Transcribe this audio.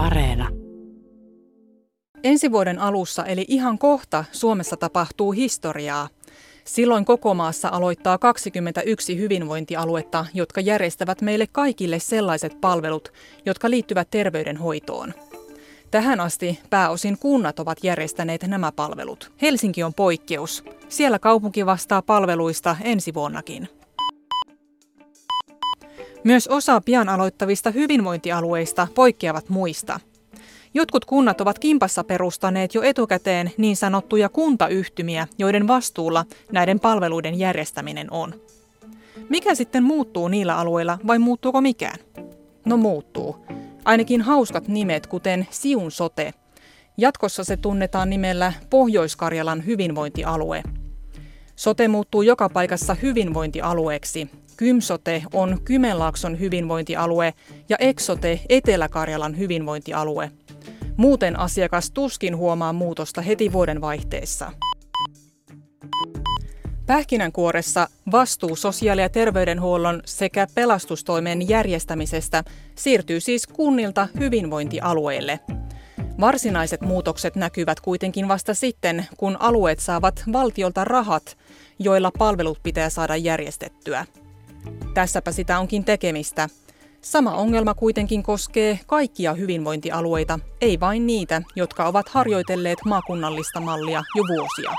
Areena. Ensi vuoden alussa, eli ihan kohta, Suomessa tapahtuu historiaa. Silloin koko maassa aloittaa 21 hyvinvointialuetta, jotka järjestävät meille kaikille sellaiset palvelut, jotka liittyvät terveydenhoitoon. Tähän asti pääosin kunnat ovat järjestäneet nämä palvelut. Helsinki on poikkeus. Siellä kaupunki vastaa palveluista ensi vuonnakin. Myös osa pian aloittavista hyvinvointialueista poikkeavat muista. Jotkut kunnat ovat kimpassa perustaneet jo etukäteen niin sanottuja kuntayhtymiä, joiden vastuulla näiden palveluiden järjestäminen on. Mikä sitten muuttuu niillä alueilla vai muuttuuko mikään? No muuttuu. Ainakin hauskat nimet, kuten Siun sote. Jatkossa se tunnetaan nimellä Pohjois-Karjalan hyvinvointialue. Sote muuttuu joka paikassa hyvinvointialueeksi. Kymsote on Kymenlaakson hyvinvointialue ja Eksote Etelä-Karjalan hyvinvointialue. Muuten asiakas tuskin huomaa muutosta heti vuoden vaihteessa. Pähkinänkuoressa vastuu sosiaali- ja terveydenhuollon sekä pelastustoimen järjestämisestä siirtyy siis kunnilta hyvinvointialueille. Varsinaiset muutokset näkyvät kuitenkin vasta sitten, kun alueet saavat valtiolta rahat, joilla palvelut pitää saada järjestettyä. Tässäpä sitä onkin tekemistä. Sama ongelma kuitenkin koskee kaikkia hyvinvointialueita, ei vain niitä, jotka ovat harjoitelleet maakunnallista mallia jo vuosia.